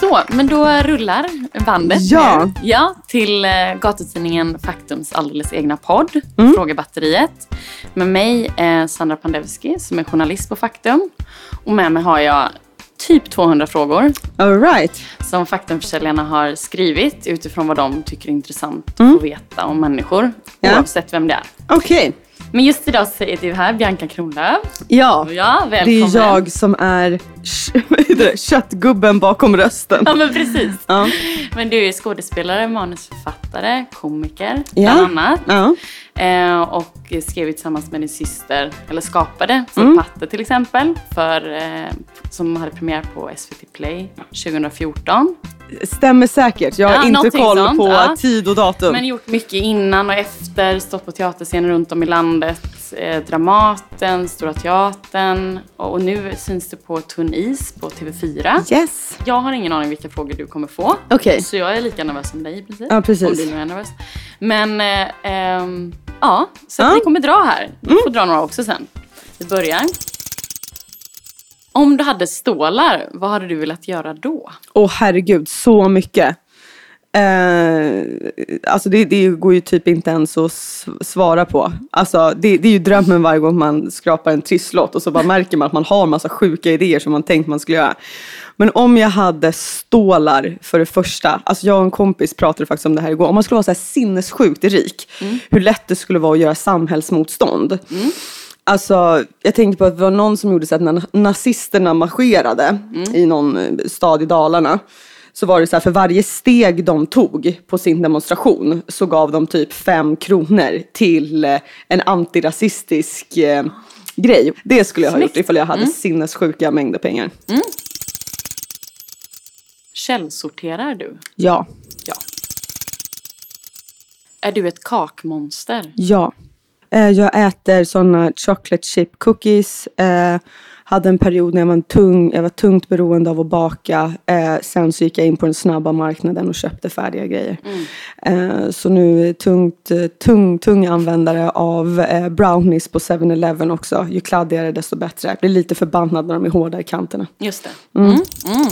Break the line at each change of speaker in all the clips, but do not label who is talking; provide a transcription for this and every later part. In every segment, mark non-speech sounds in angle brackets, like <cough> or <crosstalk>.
Så, men då rullar bandet
Ja.
nu. Ja, till eh, gatutidningen Faktums alldeles egna podd,
Mm.
Frågebatteriet. Med mig eh, Sandra Pandevski som är journalist på Faktum. Och med mig har jag typ 200 frågor
All right.
som Faktumförsäljarna har skrivit utifrån vad de tycker är intressant att
Mm.
få veta om människor.
Ja.
Oavsett vem det är.
Okej.
Men just idag så är du här, Bianca Kronlöf.
Ja.
Ja,
Det
välkommen.
är jag som är köttgubben <laughs> bakom rösten.
Ja, men precis.
Ja.
Men du är skådespelare, manusförfattare, komiker
Ja.
bland annat.
Ja.
Eh, och skrev tillsammans med din syster, eller skapade, för
Mm.
Till exempel, för, eh, som hade premiär på SVT Play 2014.
Stämmer säkert. Jag har
Ja,
inte koll
sånt,
på tid och datum.
Men gjort mycket innan och efter, stått på teaterscener runt om i landet. Eh, Dramaten, Stora Teatern och, och nu syns du på Tunn is på TV4.
Yes.
Jag har ingen aning vilka frågor du kommer få.
Okej.
Så jag är lika nervös som dig i princip.
Ja, precis.
Om du nu är nervös. Men eh, ehm, ja, så
Ja. Mm.
vi kommer dra här. Du får dra några också sen. Vi börjar. Om du hade stålar, vad hade du velat göra då?
Åh herregud, så mycket. Eh, alltså det, det går ju typ inte ens att svara på. Alltså det, det är ju drömmen varje gång man skrapar en trisslott och så bara märker man att man har massa sjuka idéer som man tänkt man skulle göra. Men om jag hade stålar för det första, alltså jag och en kompis pratade faktiskt om det här igår, om man skulle vara så här sinnessjukt rik, hur lätt det skulle vara att göra samhällsmotstånd. Alltså, jag tänkte på att det var någon som gjorde så att när nazisterna marscherade i någon eh, stad i Dalarna så var det så här, för varje steg de tog på sin demonstration så gav de typ fem kronor till eh, en antirasistisk eh, grej. Det skulle jag ha gjort ifall jag hade sinnessjuka mängder pengar.
Källsorterar du?
Ja.
Ja. Är du ett kakmonster?
Ja. Eh, jag äter sådana chocolate chip cookies. Eh, hade en period när jag var, tung, jag var tungt beroende av att baka. Eh, sen så gick jag in på den snabba marknaden och köpte färdiga grejer. Eh, så nu är tungt, tung, tung användare av brownies på 7-Eleven också. Ju kladdigare desto bättre. Jag blir lite förbannad när de är hårda i kanterna.
Just det. Mm. Mm.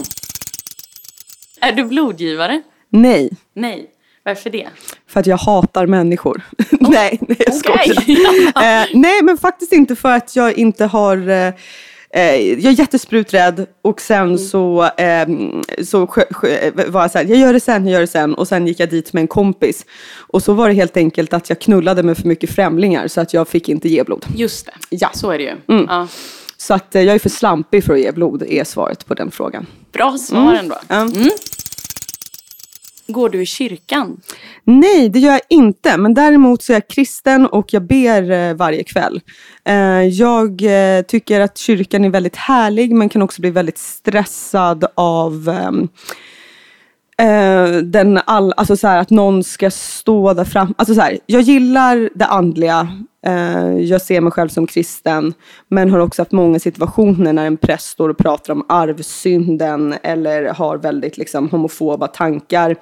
Är du blodgivare?
Nej,
Nej. Varför det?
för att jag hatar människor. <laughs> nej, nej jag skojar.
Okej. <laughs>
eh, nej, men faktiskt inte för att jag inte har... Eh, eh, jag är jättespruträdd och sen så, eh, så var jag så här, jag gör det sen, jag gör det sen. Och sen gick jag dit med en kompis. Och så var det helt enkelt att jag knullade med för mycket främlingar så att jag fick inte ge blod.
Just det.
Ja.
Så är det ju.
Mm.
Ja.
Så att eh, jag är för slampig för att ge blod, är svaret på den frågan.
Bra svar ändå.
Ja.
Går du i kyrkan?
Nej, det gör jag inte. Men däremot så är jag kristen och jag ber eh, varje kväll. Eh, jag eh, tycker att kyrkan är väldigt härlig men kan också bli väldigt stressad av ehm, eh, den all, alltså så här, att någon ska stå där fram. Alltså så här, jag gillar det andliga. Eh, jag ser mig själv som kristen. Men har också haft många situationer när en präst står och pratar om arvsynden eller har väldigt liksom, homofoba tankar.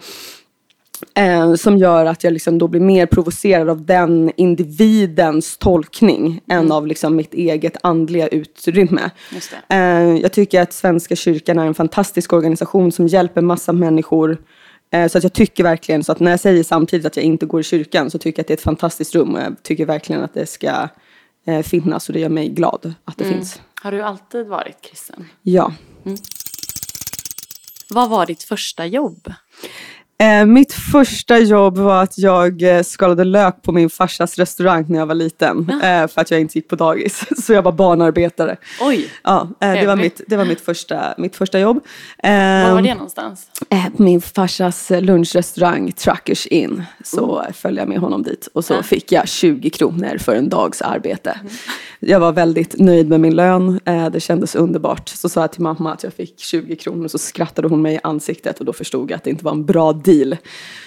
Eh, som gör att jag liksom då blir mer provocerad av den individens tolkning än av liksom mitt eget andliga utrymme. Eh, jag tycker att Svenska kyrkan är en fantastisk organisation som hjälper massa människor. Eh, så att jag tycker verkligen, så att när jag säger samtidigt att jag inte går i kyrkan så tycker jag att det är ett fantastiskt rum och jag tycker verkligen att det ska eh, finnas och det gör mig glad att det finns.
Har du alltid varit kristen?
Ja.
Vad var ditt första jobb?
Eh, mitt första jobb var att jag eh, skalade lök på min farsas restaurang när jag var liten. Eh, för att jag inte gick på dagis. <laughs> Så jag var barnarbetare.
Oj,
Ja, eh, det, var mitt, det var mitt första, mitt första jobb.
var var det någonstans?
på min farsas lunchrestaurang Truckers Inn. Så eh, följde jag med honom dit. Och så
Ja.
fick jag 20 kronor för en dags arbete. Jag var väldigt nöjd med min lön. Det kändes underbart. Så sa jag till mamma att jag fick 20 kronor. Så skrattade hon mig i ansiktet. Och då förstod jag att det inte var en bra deal.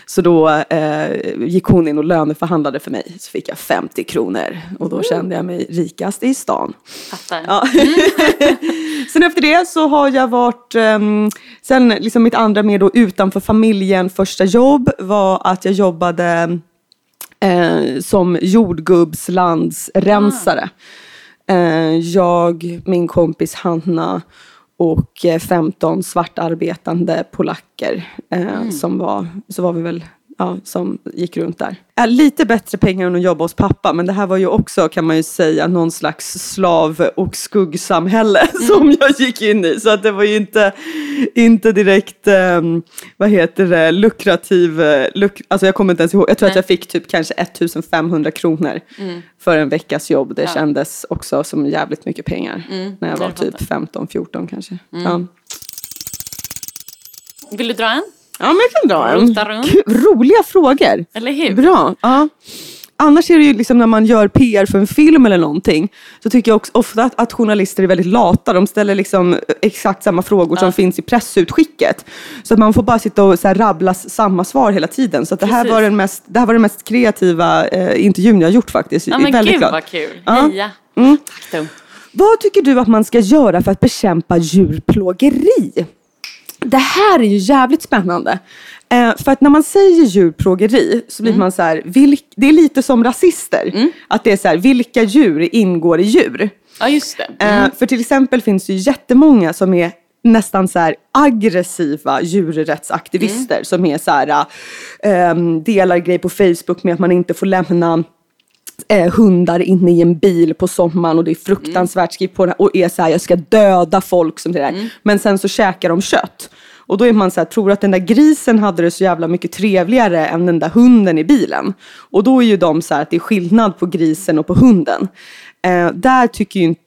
Så då eh, gick hon in och löneförhandlade för mig. Så fick jag 50 kronor. Och då kände jag mig rikast i stan.
Fattar.
Ja. <laughs> sen efter det så har jag varit, ehm, sen liksom mitt andra mer då utanför familjen första jobb var att jag jobbade eh, som jordgubbslandsrensare. Eh, jag, min kompis Hanna och eh, 15 svartarbetande polacker. Eh, som var, så var vi väl ja, som gick runt där. Är lite bättre pengar än att jobba hos pappa, men det här var ju också kan man ju säga någon slags slav och skuggsamhälle <laughs> som jag gick in i. Så att det var ju inte, inte direkt, eh, vad heter det, lukrativ, eh, luk, alltså jag kommer inte ens ihåg, jag tror att jag fick typ kanske 1500 kronor för en veckas jobb. Det
Ja.
kändes också som jävligt mycket pengar när jag var
jag
typ 15-14 kanske. Ja.
Vill du dra en?
Ja, men jag kan dra en. Roliga frågor.
Eller hur?
Bra. Ja. Annars är det ju liksom när man gör PR för en film eller någonting så tycker jag också ofta att, att journalister är väldigt lata. De ställer liksom exakt samma frågor som finns i pressutskicket. Så att man får bara sitta och så rabbla samma svar hela tiden. Så det, här
Precis.
var den mest, det här var den mest kreativa eh, intervjun jag har gjort faktiskt.
Ja men
väldigt
gud
glad.
vad kul.
Ja.
Heja.
Mm.
Tack Tum.
Vad tycker du att man ska göra för att bekämpa djurplågeri? Det här är ju jävligt spännande. Eh, för att när man säger djurplågeri så blir man så här, vilk, det är lite som rasister. Att det är så här, vilka djur ingår i djur?
Ja just det.
Eh, för till exempel finns det ju jättemånga som är nästan så här aggressiva djurrättsaktivister som är så här, eh, delar grejer på Facebook med att man inte får lämna eh, hundar inne i en bil på sommaren och det är fruktansvärt skriv på det och är så här, jag ska döda folk som det där. Men sen så käkar de kött. Och då är man så här, tror att den där grisen hade det så jävla mycket trevligare än den där hunden i bilen. Och då är ju de så här att det är skillnad på grisen och på hunden. Eh, där tycker ju inte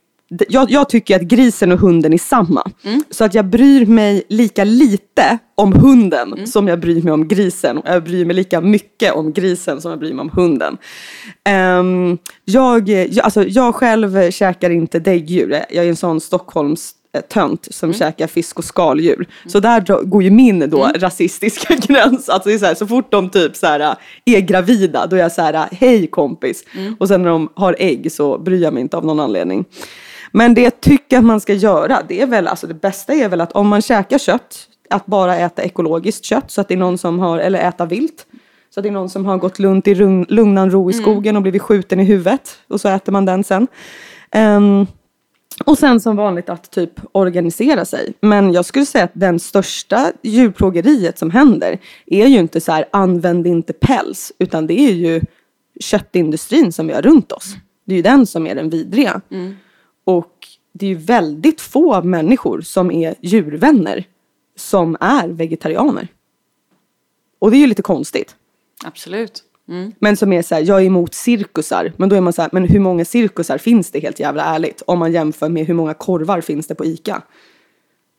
jag, jag tycker att grisen och hunden är samma. Så att jag bryr mig lika lite om hunden som jag bryr mig om grisen. Och jag bryr mig lika mycket om grisen som jag bryr mig om hunden. Ehm, jag, jag, alltså, jag själv käkar inte däggdjur. Jag är en sån Stockholms tönt som käkar fisk och skaldjur. Så där går ju min då rasistiska <laughs> gräns. Alltså det är så, här, så fort de typ så här, är gravida då är jag så här, hej kompis. Och sen när de har ägg så bryr jag mig inte av någon anledning. Men det jag tycker att man ska göra, det är väl, alltså det bästa är väl att om man käkar kött, att bara äta ekologiskt kött så att det är någon som har, eller äta vilt. Så att det är någon som har gått lugnt i lugn- lugnan ro i skogen och blivit skjuten i huvudet. Och så äter man den sen. Ehm, och sen som vanligt att typ organisera sig. Men jag skulle säga att den största djurplågeriet som händer är ju inte så här använd inte päls. Utan det är ju köttindustrin som vi har runt oss. Det är ju den som är den vidriga. Och det är ju väldigt få människor som är djurvänner som är vegetarianer. Och det är ju lite konstigt.
Absolut. Mm.
Men som är så här, jag är emot cirkusar. Men då är man så här, men hur många cirkusar finns det helt jävla ärligt? Om man jämför med hur många korvar finns det på ICA.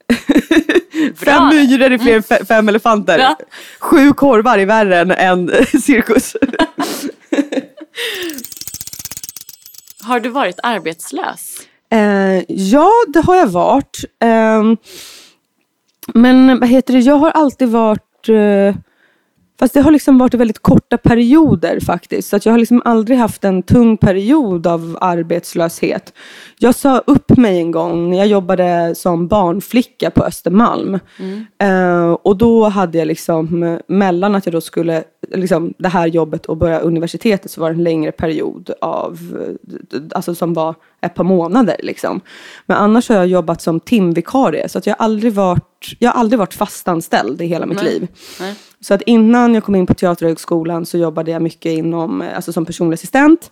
<laughs> fem myror är fler än fe- fem elefanter.
Bra.
Sju korvar är värre än en <laughs> cirkus. <laughs>
Har du varit arbetslös?
Eh, ja, det har jag varit. Eh, men vad heter det, jag har alltid varit... Eh, Fast det har liksom varit väldigt korta perioder faktiskt. Så att jag har liksom aldrig haft en tung period av arbetslöshet. Jag sa upp mig en gång när jag jobbade som barnflicka på Östermalm. Eh, och då hade jag liksom, mellan att jag då skulle, liksom det här jobbet och börja universitetet så var det en längre period av, alltså som var ett par månader liksom. Men annars har jag jobbat som timvikarie så att jag har aldrig varit, jag har aldrig varit fastanställd i hela mitt
Nej.
liv.
Nej.
Så att innan jag kom in på Teaterhögskolan så jobbade jag mycket inom, eh, alltså som personlig assistent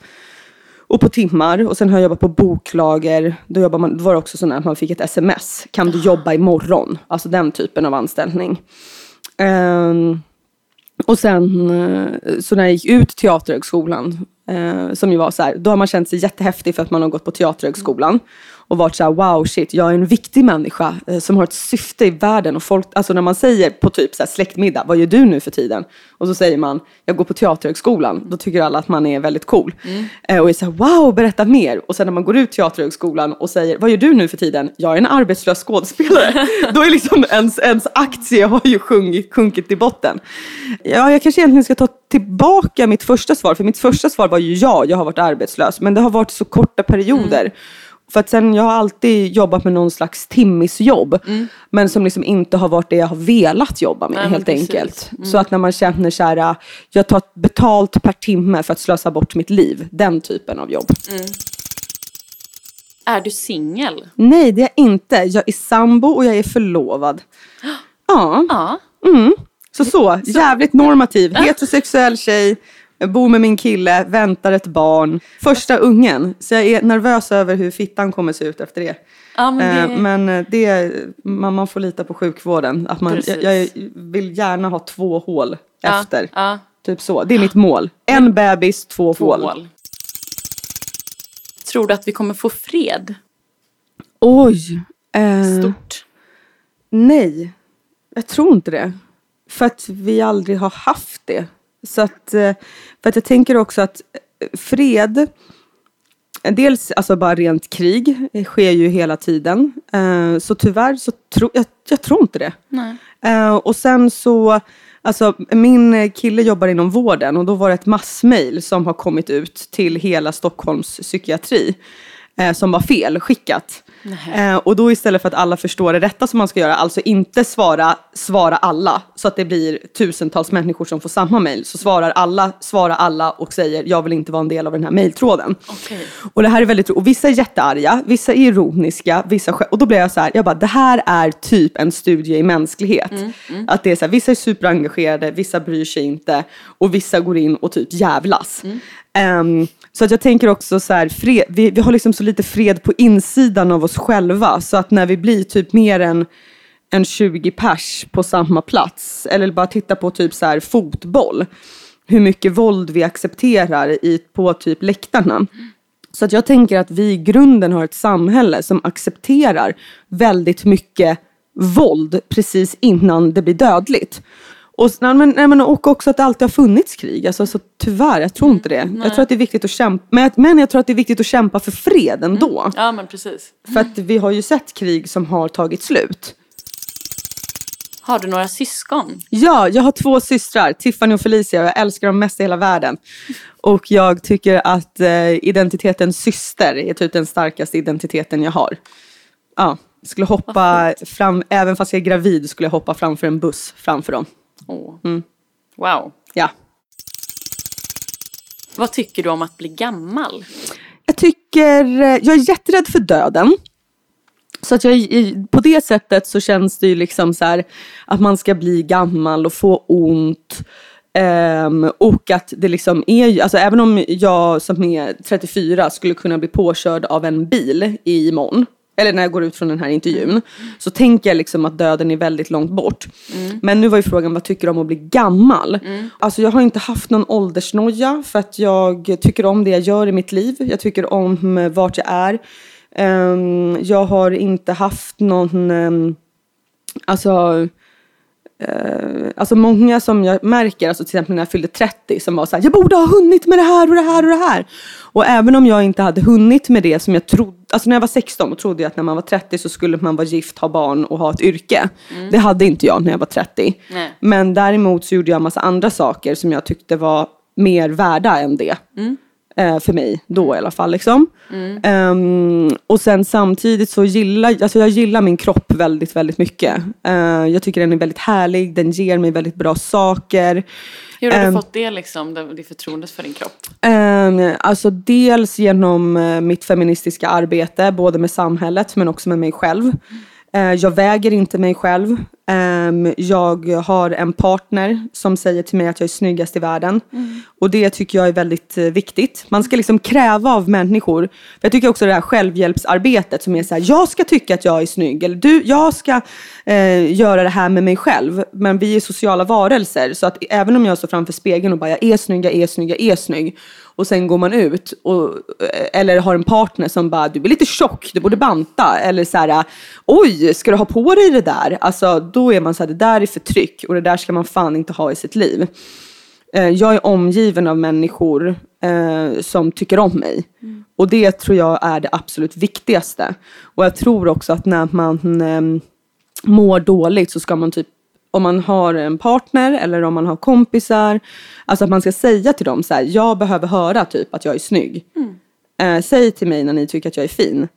och på timmar. Och sen har jag jobbat på boklager. Då, jobbar man, då var det också så att man fick ett sms. Kan du jobba imorgon? Alltså den typen av anställning. Um, och sen eh, så när jag gick ut Teaterhögskolan, eh, som ju var så här, då har man känt sig jättehäftig för att man har gått på Teaterhögskolan. Och varit så här, wow shit, jag är en viktig människa eh, som har ett syfte i världen. Och folk, alltså när man säger på typ så här släktmiddag, vad gör du nu för tiden? Och så säger man, jag går på Teaterhögskolan. Då tycker alla att man är väldigt cool. Eh, och är så här, wow, berätta mer. Och sen när man går ut Teaterhögskolan och säger, vad gör du nu för tiden? Jag är en arbetslös skådespelare. <laughs> Då är liksom ens, ens aktie har ju sjunkit, sjunkit i botten. Ja, jag kanske egentligen ska ta tillbaka mitt första svar. För mitt första svar var ju ja, jag har varit arbetslös. Men det har varit så korta perioder. För att sen, jag har alltid jobbat med någon slags timmisjobb. Men som liksom inte har varit det jag har velat jobba med
Nej,
helt enkelt. Så att när man känner så här, äh, jag tar betalt per timme för att slösa bort mitt liv. Den typen av jobb.
Är du singel?
Nej, det är jag inte. Jag är sambo och jag är förlovad. <gasps> Ja,
Ja.
mm. så så. Jävligt normativ. Heterosexuell tjej. Jag bor med min kille, väntar ett barn. Första ungen. Så jag är nervös över hur fittan kommer se ut efter det.
ja men
Eh,
det...
Men det, man, man får lita på sjukvården. Att man, jag, jag vill gärna ha två hål
ja,
efter.
Ja,
Typ så. Det är mitt mål. En bebis, två,
två
hål.
hål. Tror du att vi kommer få fred?
Oj. Eh,
Stort.
nej, jag tror inte det. För att vi aldrig har haft det. Så att, eh, för att jag tänker också att eh, fred, dels alltså bara rent krig, eh, sker ju hela tiden. Eh, Så tyvärr så tror jag, jag tror inte det.
Nej.
Eh, och sen så, alltså min kille jobbar inom vården och då var det ett massmail som har kommit ut till hela Stockholms psykiatri. Eh, som var felskickat. Eh, och då istället för att alla förstår det rätta som man ska göra, alltså inte svara, svara alla, så att det blir tusentals människor som får samma mail, så svarar alla, svarar alla och säger jag vill inte vara en del av den här mejltråden.
Okej.
Och det här är väldigt ro- och vissa är jättearga, vissa är ironiska, vissa och då blir jag så här, jag bara det här är typ en studie i mänsklighet. Att det är så här, vissa är superengagerade, vissa bryr sig inte och vissa går in och typ jävlas. Um, så att jag tänker också så här, fred, vi, vi har liksom så lite fred på insidan av oss själva så att när vi blir typ mer än än 20 pers på samma plats. Eller bara titta på typ så här fotboll. Hur mycket våld vi accepterar i, på typ läktarna. Så att jag tänker att vi i grunden har ett samhälle som accepterar väldigt mycket våld precis innan det blir dödligt. Och, nej, men, nej, men, och också att det alltid har funnits krig. Alltså, så tyvärr, jag tror inte det. Jag tror att det är viktigt att kämpa. Men, jag- men jag tror att det är viktigt att kämpa för fred ändå.
Ja men precis.
För att vi har ju sett krig som har tagit slut.
Har du några syskon?
Ja, jag har två systrar, Tiffany och Felicia jag älskar dem mest i hela världen. Och jag tycker att eh, identiteten syster är typ den starkaste identiteten jag har. Ja, skulle hoppa fram, även fast jag är gravid skulle jag hoppa framför en buss framför dem.
Åh.
Mm.
Wow.
Ja.
Vad tycker du om att bli gammal?
Jag tycker, eh, jag är jätterädd för döden. Så att jag, på det sättet så känns det ju liksom så här att man ska bli gammal och få ont. Ehm, och att det liksom är ju, alltså även om jag som är 34 skulle kunna bli påkörd av en bil imorgon. Eller när jag går ut från den här intervjun. Så tänker jag liksom att döden är väldigt långt bort. Men nu var ju frågan, vad tycker du om att bli gammal? Alltså jag har inte haft någon åldersnoja för att jag tycker om det jag gör i mitt liv. Jag tycker om vart jag är. Ehm, jag har inte haft någon, ehm, alltså alltså många som jag märker, alltså till exempel när jag fyllde 30, som var så här, jag borde ha hunnit med det här och det här och det här. Och även om jag inte hade hunnit med det som jag trodde, alltså när jag var 16 då trodde jag att när man var 30 så skulle man vara gift, ha barn och ha ett yrke. Det hade inte jag när jag var 30.
Nej.
Men däremot så gjorde jag en massa andra saker som jag tyckte var mer värda än det. Eh, för mig då i alla fall. Liksom. Ehm, och sen samtidigt så gillar alltså jag gillar min kropp väldigt, väldigt mycket. Eh, jag tycker den är väldigt härlig, den ger mig väldigt bra saker.
Hur har
Ehm.
du fått det liksom, det, det förtroendet för din kropp?
Um, alltså dels genom eh, mitt feministiska arbete, både med samhället men också med mig själv. Eh, jag väger inte mig själv. Ehm, jag har en partner som säger till mig att jag är snyggast i världen. Och det tycker jag är väldigt eh, viktigt. Man ska liksom kräva av människor. För jag tycker också det här självhjälpsarbetet som är så här, jag ska tycka att jag är snygg. Eller du, jag ska eh, göra det här med mig själv. Men vi är sociala varelser. Så att även om jag står framför spegeln och bara, jag är snygg, jag är snygg, jag är snygg. Och sen går man ut och, eh, eller har en partner som bara, du är lite tjock, du borde banta. Eller så här, oj, ska du ha på dig det där? Alltså då är man så här, det där är förtryck och det där ska man fan inte ha i sitt liv. Eh, Jag är omgiven av människor eh, som tycker om mig. Och det tror jag är det absolut viktigaste. Och jag tror också att när man eh, mår dåligt så ska man typ om man har en partner eller om man har kompisar, alltså att man ska säga till dem så här, jag behöver höra typ att jag är snygg. Eh, säg till mig när ni tycker att jag är fin.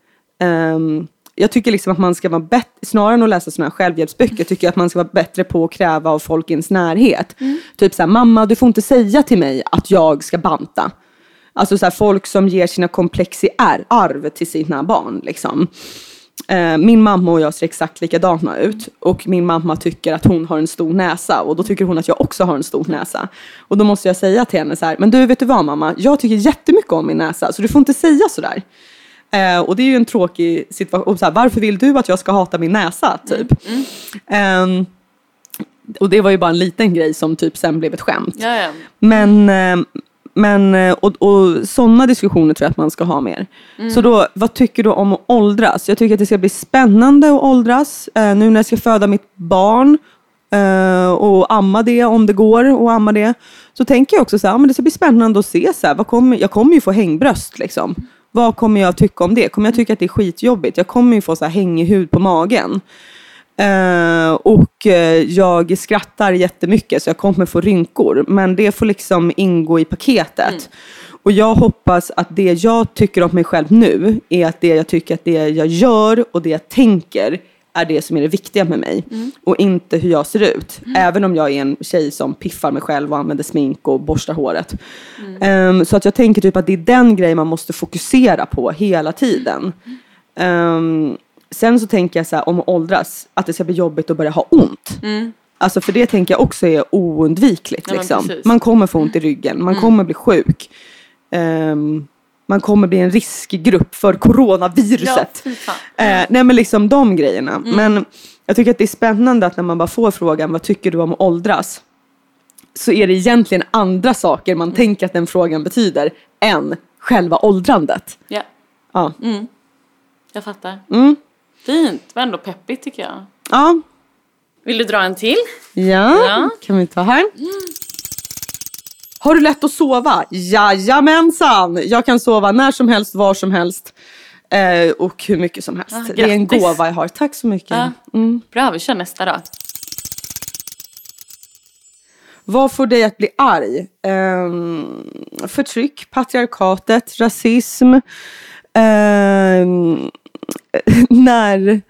Ehm, jag tycker liksom att man ska vara bättre, snarare än att läsa sådana här självhjälpsböcker, tycker jag att man ska vara bättre på att kräva av folk i ens närhet. Typ såhär, mamma du får inte säga till mig att jag ska banta. Alltså så här, folk som ger sina komplex i ar- arv till sina barn. Liksom. Eh, min mamma och jag ser exakt likadana ut och min mamma tycker att hon har en stor näsa och då tycker hon att jag också har en stor näsa. Och då måste jag säga till henne så här, men du vet du vad mamma, jag tycker jättemycket om min näsa så du får inte säga sådär. Eh, och det är ju en tråkig situation, så här, varför vill du att jag ska hata min näsa typ? Ehm, och det var ju bara en liten grej som typ sen blev ett skämt.
Ja, ja.
Men, eh, men eh, och, och sådana diskussioner tror jag att man ska ha mer. Så då, vad tycker du om att åldras? Jag tycker att det ska bli spännande att åldras. Eh, nu när jag ska föda mitt barn eh, och amma det om det går och amma det. Så tänker jag också så här, men det ska bli spännande att se så här, vad kommer, jag kommer ju få hängbröst liksom. Vad kommer jag tycka om det? Kommer jag tycka att det är skitjobbigt? Jag kommer ju få så här hängig hud på magen. Eh, och eh, jag skrattar jättemycket så jag kommer få rynkor. Men det får liksom ingå i paketet. Och jag hoppas att det jag tycker om mig själv nu är att det jag tycker att det jag gör och det jag tänker är det som är det viktiga med mig. Och inte hur jag ser ut. Även om jag är en tjej som piffar mig själv och använder smink och borstar håret. Ehm, så att jag tänker typ att det är den grejen man måste fokusera på hela tiden. Ehm, sen så tänker jag så här, om att åldras, att det ska bli jobbigt att börja ha ont. Alltså för det tänker jag också är oundvikligt.
Ja,
liksom. Man kommer få ont i ryggen, man kommer bli sjuk. Ehm, man kommer bli en riskgrupp för coronaviruset.
Ja.
Eh, nej men liksom de grejerna. Men jag tycker att det är spännande att när man bara får frågan vad tycker du om att åldras? Så är det egentligen andra saker man tänker att den frågan betyder än själva åldrandet.
ja,
Ja.
jag fattar.
Mm.
Fint, men ändå peppigt tycker jag.
Ja.
Vill du dra en till?
ja,
Ja.
kan vi ta här. Har du lätt att sova? Jajamensan! Jag kan sova när som helst, var som helst. Eh, och hur mycket som helst.
Ah,
det är en gåva jag har. Tack så mycket.
Ja.
Mm.
Bra, vi kör nästa då.
Vad får dig att bli arg? Ehm, förtryck, patriarkatet, rasism. ehm, <laughs> när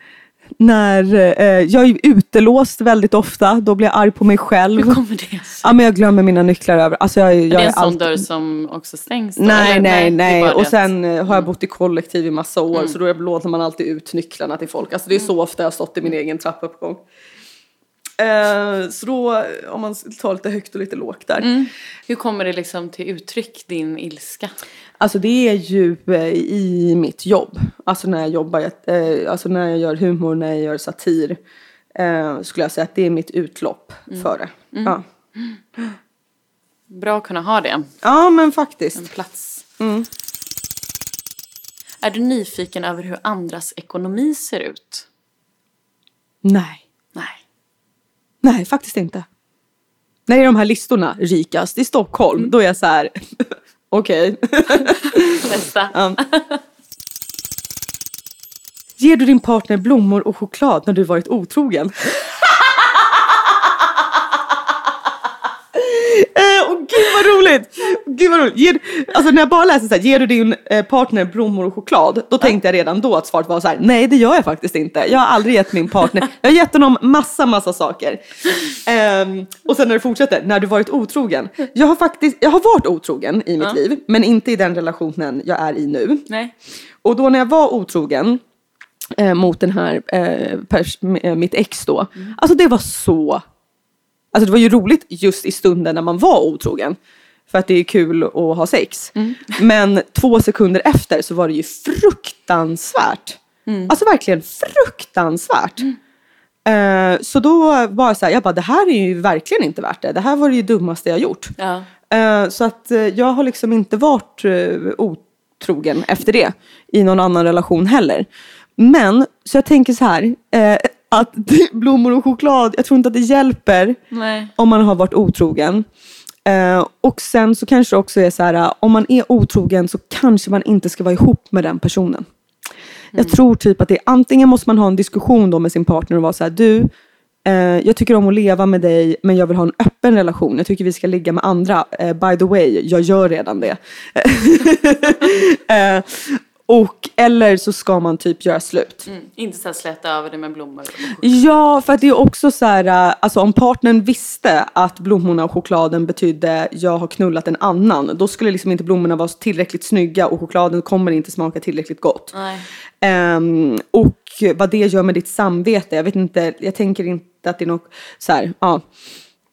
när eh, jag är utelåst väldigt ofta, då blir jag arg på mig själv.
Hur kommer det sig?
Ja, men jag glömmer mina nycklar över. Alltså jag, jag
är det en sån
alltid-
dörr som också stängs? då?
Nej,
Eller
nej, nej.
det
Och sen eh, har jag bott i kollektiv i massa år så då låter man alltid ut nycklarna till folk. Alltså det är så ofta jag har stått i min egen trappuppgång. Eh, så då, om man tar lite högt och lite lågt där.
Hur kommer det liksom till uttryck, din ilska?
Alltså det är ju eh, i mitt jobb. Alltså när jag jobbar, eh, alltså när jag gör humor, när jag gör satir. Eh, skulle jag säga att det är mitt utlopp för det. Ja.
Bra att kunna ha det,
ja, men faktiskt.
en plats.
Mm.
Är du nyfiken över hur andras ekonomi ser ut?
Nej.
Nej.
Faktiskt inte. När det är de här listorna, rikast i Stockholm, då är jag så här, <laughs> okej. <laughs>
Nästa.
Ja. Ger du din partner blommor och choklad när du varit otrogen? <laughs> <laughs> Åh gud vad roligt! Gud vad roligt. Ger, alltså när jag bara läser så här, ger du din eh, partner blommor och choklad? Då tänkte jag redan då att svaret var så här, nej det gör jag faktiskt inte. Jag har aldrig gett min partner, <laughs> jag har gett honom massa massa saker. Ehm, och sen när det fortsätter, när du varit otrogen. Jag har faktiskt, jag har varit otrogen i mitt liv, men inte i den relationen jag är i nu.
Nej.
Och då när jag var otrogen eh, mot den här, eh, pers- mitt ex då. Alltså det var så, alltså det var ju roligt just i stunden när man var otrogen. För att det är kul att ha sex. Men två sekunder efter så var det ju fruktansvärt. Alltså verkligen fruktansvärt. Eh, så då var jag så här, jag bara det här är ju verkligen inte värt det. Det här var det ju dummaste jag gjort.
Ja.
Eh, Så att eh, jag har liksom inte varit otrogen efter det i någon annan relation heller. Men, så jag tänker så här, eh, att blommor och choklad, jag tror inte att det hjälper
Nej.
om man har varit otrogen. Eh, och sen så kanske det också är så här, eh, om man är otrogen så kanske man inte ska vara ihop med den personen. Jag tror typ att det är antingen måste man ha en diskussion då med sin partner och vara så här, du, eh, jag tycker om att leva med dig men jag vill ha en öppen relation. Jag tycker vi ska ligga med andra. Eh, by the way, jag gör redan det. <laughs> eh, Och, eller så ska man typ göra slut.
Mm. Inte så här släta över det med blommor.
Ja, för att det är också så här, äh, alltså om partnern visste att blommorna och chokladen betydde jag har knullat en annan, då skulle liksom inte blommorna vara tillräckligt snygga och chokladen kommer inte smaka tillräckligt gott. Ehm, och vad det gör med ditt samvete, jag vet inte, jag tänker inte att det är något så här, ja.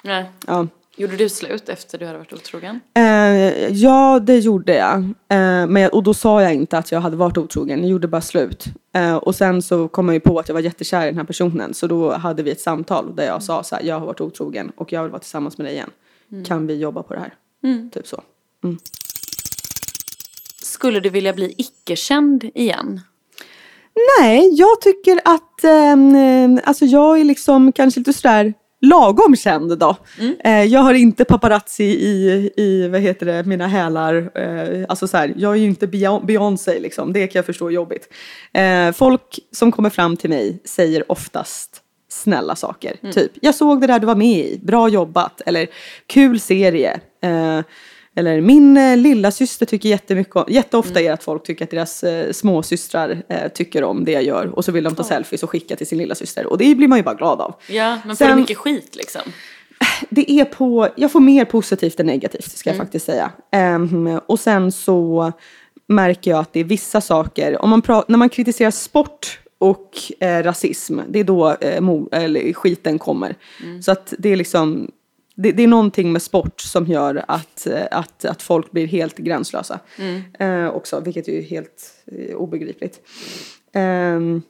Nej.
ja.
Gjorde du slut efter du hade varit otrogen?
Eh, ja, det gjorde jag. Eh, men, jag- och då sa jag inte att jag hade varit otrogen, jag gjorde bara slut. Eh, och sen så kom jag ju på att jag var jättekär i den här personen. Så då hade vi ett samtal där jag sa så här, jag har varit otrogen och jag vill vara tillsammans med dig igen. Kan vi jobba på det här? Typ så.
Skulle du vilja bli icke-känd igen?
Nej, jag tycker att ehm, alltså jag är liksom kanske lite sådär lagom känd då. Eh, jag har inte paparazzi i, i vad heter det, mina hälar. Eh, alltså så här, jag är ju inte Beyon- Beyoncé liksom, det kan jag förstå är jobbigt. Eh, folk som kommer fram till mig säger oftast snälla saker. Typ, jag såg det där du var med i, bra jobbat. Eller kul serie. Eller min eh, lilla syster tycker jättemycket om, jätteofta är det att folk tycker att deras eh, småsystrar eh, tycker om det jag gör. Och så vill de ta selfies och skicka till sin lilla syster. Och det blir man ju bara glad av.
Ja, men får
Sen-
du mycket skit liksom? <sighs>
Det är på, jag får mer positivt än negativt ska jag faktiskt säga. Ehm, och sen så märker jag att det är vissa saker, om man pra- när man kritiserar sport och eh, rasism, det är då eh, mo- eller skiten kommer. Så att det är liksom, det, det är någonting med sport som gör att, eh, att, att folk blir helt gränslösa. Eh, också, vilket är ju helt eh, obegripligt. Ehm,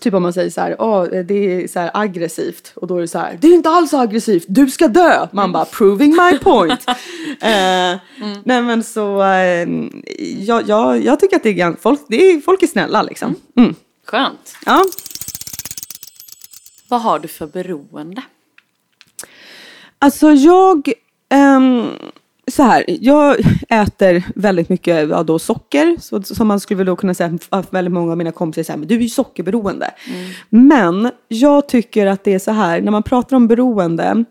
Typ om man säger så här, "Åh, det är så här aggressivt och då är det så här, det är inte alls aggressivt, du ska dö. Man bara, proving my point. <laughs> eh, Nej men så, eh, jag, jag, jag tycker att det är, folk, det är, folk är snälla liksom. Mm.
Skönt.
Ja.
Vad har du för beroende?
Alltså jag, ehm, så här, jag äter väldigt mycket ja, då socker. Så, som man skulle väl då kunna säga att väldigt många av mina kompisar säger, men du är ju sockerberoende. Men jag tycker att det är så här, när man pratar om beroende.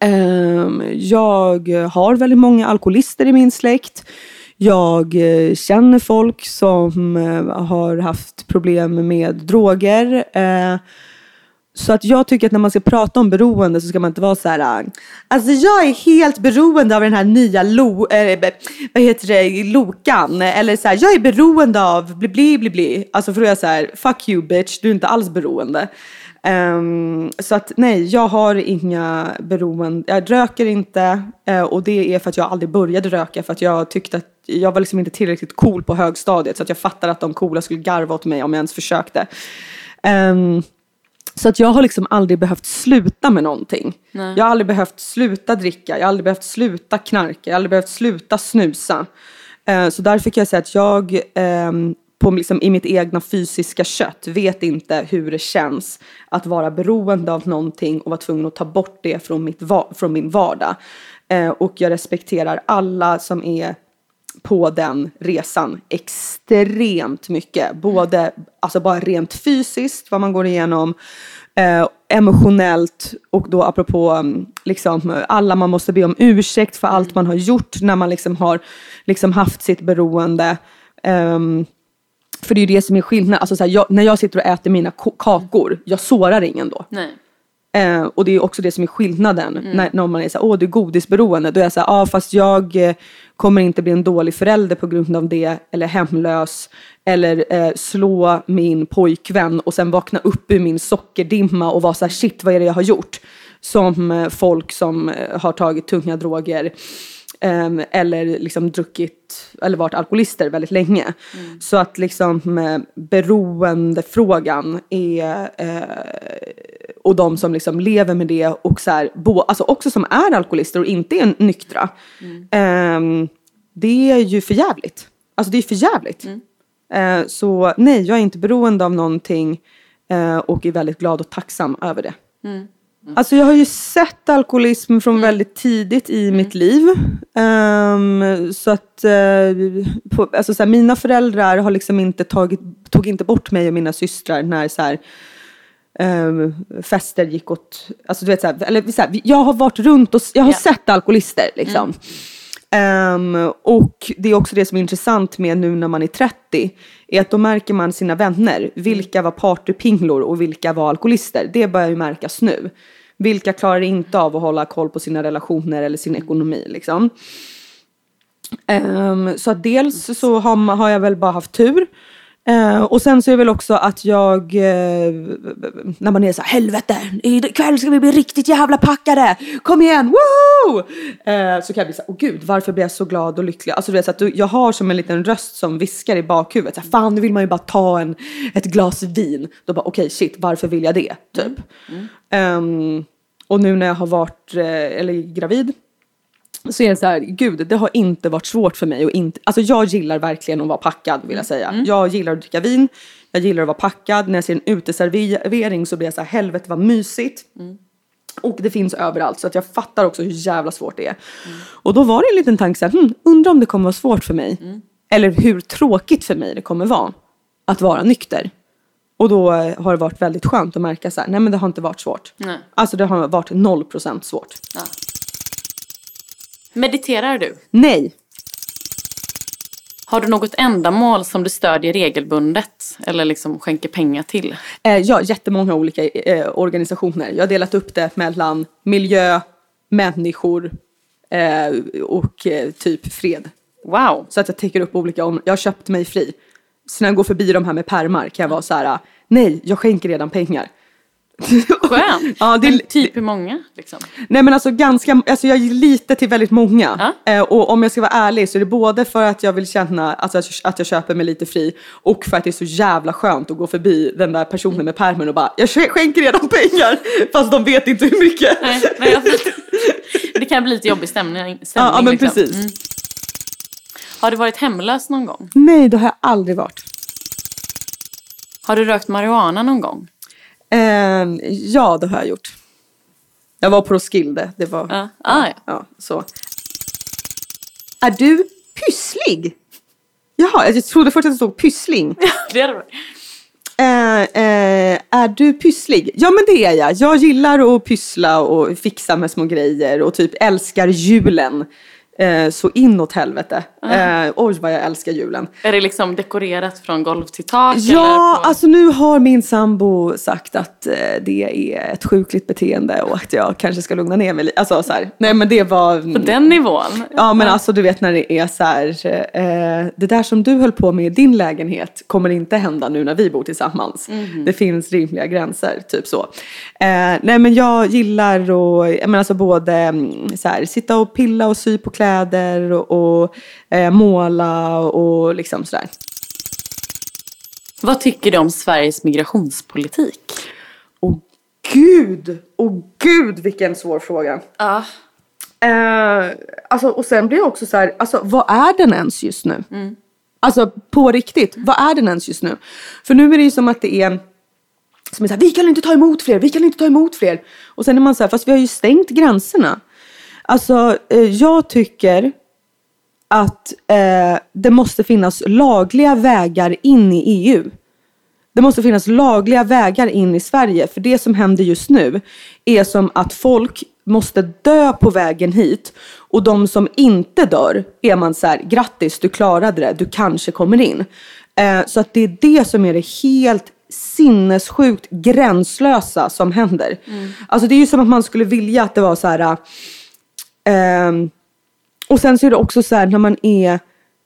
ehm, jag har väldigt många alkoholister i min släkt. Jag eh, känner folk som eh, har haft problem med droger. Eh, så att jag tycker att när man ska prata om beroende så ska man inte vara så här. Äh. Alltså jag är helt beroende av den här nya lo, äh, vad heter det, Lokan. Eller så här, jag är beroende av bli bli bli bli. Alltså för då är jag så här, fuck you bitch, du är inte alls beroende. Um, så att nej, jag har inga beroende, jag röker inte. uh, och det är för att jag aldrig började röka för att jag tyckte att jag var liksom inte tillräckligt cool på högstadiet. Så att jag fattade att de coola skulle garva åt mig om jag ens försökte. Um, så att jag har liksom aldrig behövt sluta med någonting. Jag har aldrig behövt sluta dricka, jag har aldrig behövt sluta knarka, jag har aldrig behövt sluta snusa. Eh, så därför kan jag säga att jag ehm, på liksom, i mitt egna fysiska kött vet inte hur det känns att vara beroende av någonting och vara tvungen att ta bort det från, mitt va- från min vardag. Eh, och jag respekterar alla som är på den resan extremt mycket. Både alltså bara rent fysiskt, vad man går igenom, eh, emotionellt och då apropå mm, liksom, alla man måste be om ursäkt för allt man har gjort när man liksom har liksom haft sitt beroende. Um, för det är ju det som är skillnaden. Alltså, här, jag, när jag sitter och äter mina kakor, jag sårar ingen då.
Nej.
Eh, och det är också det som är skillnaden. När, när man är såhär, åh du är godisberoende. Då är jag såhär, ja ah, fast jag eh, kommer inte bli en dålig förälder på grund av det. Eller hemlös. Eller eh, slå min pojkvän och sen vakna upp ur min sockerdimma och vara såhär, shit vad är det jag har gjort? Som eh, folk som eh, har tagit tunga droger. ehm, eller liksom druckit, eller varit alkoholister väldigt länge. Så att liksom eh, beroendefrågan är och de som liksom lever med det och så här, bo, alltså också som är alkoholister och inte är nyktra. ehm, det är ju för jävligt. Alltså det är för jävligt. Eh, så nej, jag är inte beroende av någonting eh, och är väldigt glad och tacksam över det. Alltså jag har ju sett alkoholism från väldigt tidigt i mitt liv. Ehm, så att eh, på, alltså så här, mina föräldrar har liksom inte tagit, tog inte bort mig och mina systrar när så här, ehm, fester gick åt, alltså du vet så här, eller så här, jag har varit runt och jag har
Ja.
sett alkoholister liksom. Ehm, och det är också det som är intressant med nu när man är 30, är att då märker man sina vänner. Vilka var partypinglor och vilka var alkoholister? Det börjar ju märkas nu. Vilka klarar inte av att hålla koll på sina relationer eller sin ekonomi liksom. Ehm, så att dels så har, har jag väl bara haft tur. Eh, och sen så är det väl också att jag, eh, när man är så här, helvete, ikväll ska vi bli riktigt jävla packade, kom igen, woo! Eh, så kan jag bli så här, åh gud, varför blir jag så glad och lycklig? Alltså du vet, så att du, jag har som en liten röst som viskar i bakhuvudet, så här, fan nu vill man ju bara ta en, ett glas vin. Då bara, okej okay, shit, varför vill jag det? Typ. Mm. Mm. och nu när jag har varit, eh, eller gravid, så är det så här, gud det har inte varit svårt för mig och inte, alltså jag gillar verkligen att vara packad vill jag säga. Mm. Jag gillar att dricka vin, jag gillar att vara packad, när jag ser en uteservering så blir jag så här, helvete vad mysigt. Mm. Och det finns överallt så att jag fattar också hur jävla svårt det är. Mm. Och då var det en liten tanke så här, hm, undrar om det kommer vara svårt för mig. Mm. Eller hur tråkigt för mig det kommer vara att vara nykter. Och då har det varit väldigt skönt att märka så här, nej men det har inte varit svårt. Nej. Alltså det har varit noll procent svårt. Ja.
Mediterar du?
Nej.
Har du något ändamål som du stödjer regelbundet eller liksom skänker pengar till?
Eh, ja, jättemånga olika eh, organisationer. Jag har delat upp det mellan miljö, människor eh, och typ fred.
Wow.
Så att jag täcker upp olika områden. Jag har köpt mig fri. Så när jag går förbi de här med permar kan jag vara så här, nej, jag skänker redan pengar. <laughs>
Skönt. ja, det är, typ hur många? Liksom?
Nej men alltså ganska, alltså jag ger lite till väldigt många. Ja. Eh, och om jag ska vara ärlig så är det både för att jag vill känna alltså, att jag köper mig lite fri och för att det är så jävla skönt att gå förbi den där personen med pärmen och bara jag skänker redan pengar <laughs> fast de vet inte hur mycket.
Nej, nej, jag det kan bli lite jobbig stämning. stämning
ja, ja men liksom. precis. Mm.
Har du varit hemlös någon gång?
Nej det har jag aldrig varit.
Har du rökt marijuana någon gång?
Eh, ja, det har jag gjort. Jag var på Roskilde. Det var...
Ja. Ah, ja.
ja. så. Är du pysslig? Jaha, jag trodde först att det stod pyssling.
det är det.
Eh, eh, är du pysslig? Ja men det är jag. Jag gillar att pyssla och fixa med små grejer och typ älskar julen. Eh, så inåt helvete. Eh, oj vad jag älskar julen.
Är det liksom dekorerat från golv till tak?
Ja, alltså nu har min sambo sagt att eh, det är ett sjukligt beteende och att jag kanske ska lugna ner mig lite. Alltså så här, nej men det var...
På den nivån?
Ja men alltså du vet när det är så här, eh, det där som du höll på med i din lägenhet kommer inte hända nu när vi bor tillsammans. Mm. Det finns rimliga gränser, typ så. Eh, nej men jag gillar att, men alltså både mm, så här, sitta och pilla och sy på kläder kläder och, och eh, måla och liksom sådär.
Vad tycker du om Sveriges migrationspolitik?
Åh oh, gud! Åh oh, gud vilken svår fråga.
Ja.
Eh, alltså, och sen blir jag också så här, alltså vad är den ens just nu? Mm. Alltså på riktigt, vad är den ens just nu? För nu är det ju som att det är som är så här, vi kan inte ta emot fler, vi kan inte ta emot fler. Och sen är man så här, fast vi har ju stängt gränserna. Alltså, eh, jag tycker att eh, det måste finnas lagliga vägar in i EU. Det måste finnas lagliga vägar in i Sverige. För det som händer just nu är som att folk måste dö på vägen hit. Och de som inte dör är man så här, grattis du klarade det, du kanske kommer in. Eh, så att det är det som är det helt sinnessjukt gränslösa som händer. Mm. Alltså det är ju som att man skulle vilja att det var så här Um, och sen så är det också så här när man är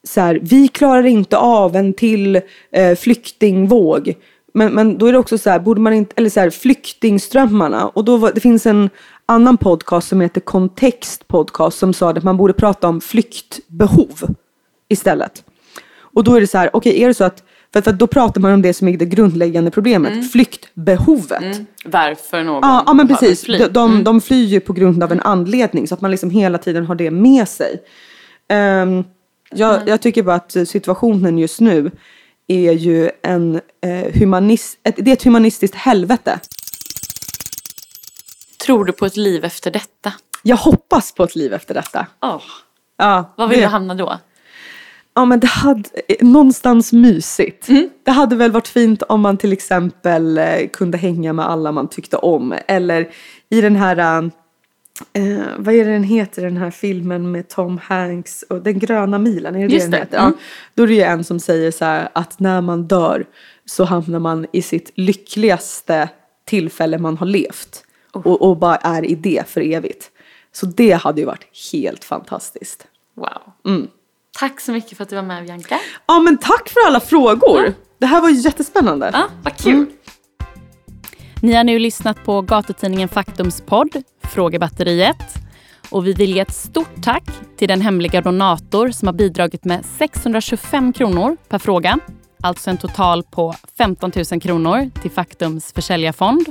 så här, vi klarar inte av en till eh, flyktingvåg. Men, men då är det också så här, borde man inte, eller så här, flyktingströmmarna. Och då var, det finns en annan podcast som heter Kontext podcast som sa att man borde prata om flyktbehov istället. Och då är det så här, okej okay, är det så att för, för då pratar man om det som är det grundläggande problemet, mm. flyktbehovet. Mm.
Varför någon
Ja, ja men precis. Fly. De, de, mm. de flyr ju på grund av en anledning så att man liksom hela tiden har det med sig. Um, jag, mm. jag tycker bara att situationen just nu är ju en eh, humanist, ett, det är ett humanistiskt helvete.
Tror du på ett liv efter detta?
Jag hoppas på ett liv efter detta.
Oh. Ja, Var vill det, du hamna då?
Ja men det hade, någonstans mysigt. Mm. Det hade väl varit fint om man till exempel eh, kunde hänga med alla man tyckte om. Eller i den här Eh, vad är det den heter den här filmen med Tom Hanks och Den gröna milen? Är det
Just
det den heter?
mm.
Ja. Då är det ju en som säger så här att när man dör så hamnar man i sitt lyckligaste tillfälle man har levt.
Oh.
Och, och bara är i det för evigt. Så det hade ju varit helt fantastiskt.
Wow.
Mm.
Tack så mycket för att du var med Bianca.
Ja men tack för alla frågor. Det här var ju jättespännande.
Ja, vad kul.
Mm.
Ni har nu lyssnat på gatutidningen Faktums podd Frågebatteriet. Och vi vill ge ett stort tack till den hemliga donator som har bidragit med 625 kronor per fråga. Alltså en total på 15 000 kronor till Faktums försäljarfond.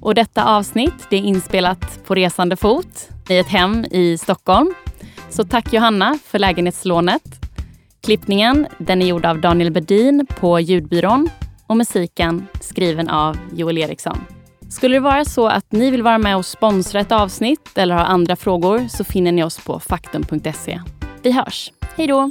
Och detta avsnitt det är inspelat på resande fot i ett hem i Stockholm. Så tack Johanna för lägenhetslånet. Klippningen den är gjord av Daniel Bedin på ljudbyrån och musiken skriven av Joel Eriksson. Skulle det vara så att ni vill vara med och sponsra ett avsnitt eller har andra frågor så finner ni oss på faktum.se. Vi hörs. Hej då!